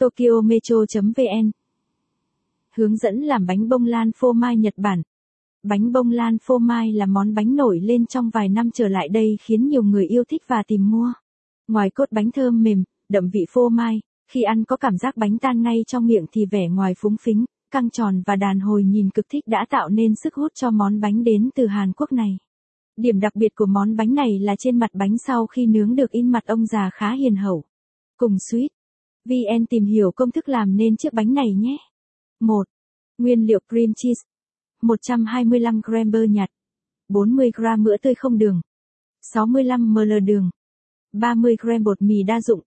Tokyo Metro.vn Hướng dẫn làm bánh bông lan phô mai Nhật Bản. Bánh bông lan phô mai là món bánh nổi lên trong vài năm trở lại đây khiến nhiều người yêu thích và tìm mua. Ngoài cốt bánh thơm mềm, đậm vị phô mai, khi ăn có cảm giác bánh tan ngay trong miệng thì vẻ ngoài phúng phính, căng tròn và đàn hồi nhìn cực thích đã tạo nên sức hút cho món bánh đến từ Hàn Quốc này. Điểm đặc biệt của món bánh này là trên mặt bánh sau khi nướng được in mặt ông già khá hiền hậu. Cùng suýt, VN tìm hiểu công thức làm nên chiếc bánh này nhé. 1. Nguyên liệu cream cheese. 125 g bơ nhạt. 40 g mỡ tươi không đường. 65 ml đường. 30 g bột mì đa dụng.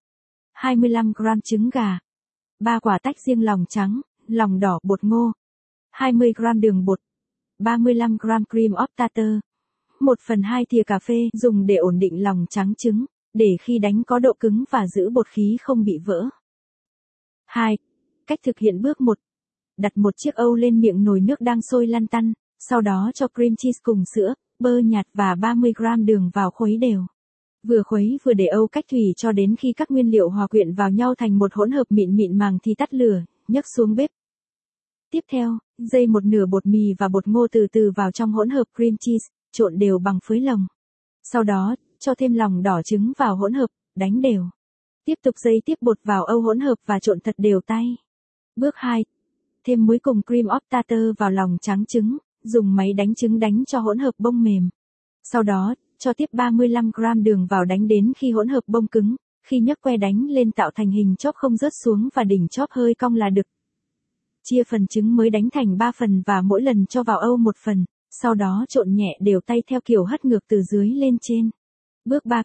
25 g trứng gà. 3 quả tách riêng lòng trắng, lòng đỏ bột ngô. 20 g đường bột. 35 g cream of tartar. 1 phần 2 thìa cà phê dùng để ổn định lòng trắng trứng, để khi đánh có độ cứng và giữ bột khí không bị vỡ. 2. Cách thực hiện bước 1. Đặt một chiếc âu lên miệng nồi nước đang sôi lăn tăn, sau đó cho cream cheese cùng sữa, bơ nhạt và 30g đường vào khuấy đều. Vừa khuấy vừa để âu cách thủy cho đến khi các nguyên liệu hòa quyện vào nhau thành một hỗn hợp mịn mịn màng thì tắt lửa, nhấc xuống bếp. Tiếp theo, dây một nửa bột mì và bột ngô từ từ vào trong hỗn hợp cream cheese, trộn đều bằng phới lồng. Sau đó, cho thêm lòng đỏ trứng vào hỗn hợp, đánh đều. Tiếp tục dây tiếp bột vào âu hỗn hợp và trộn thật đều tay. Bước 2. Thêm muối cùng cream of tartar vào lòng trắng trứng, dùng máy đánh trứng đánh cho hỗn hợp bông mềm. Sau đó, cho tiếp 35g đường vào đánh đến khi hỗn hợp bông cứng, khi nhấc que đánh lên tạo thành hình chóp không rớt xuống và đỉnh chóp hơi cong là được. Chia phần trứng mới đánh thành 3 phần và mỗi lần cho vào âu một phần, sau đó trộn nhẹ đều tay theo kiểu hất ngược từ dưới lên trên. Bước 3.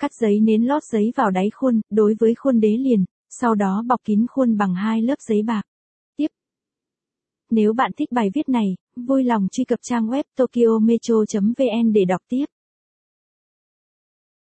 Cắt giấy nến lót giấy vào đáy khuôn, đối với khuôn đế liền, sau đó bọc kín khuôn bằng hai lớp giấy bạc. Tiếp. Nếu bạn thích bài viết này, vui lòng truy cập trang web tokyometro.vn để đọc tiếp.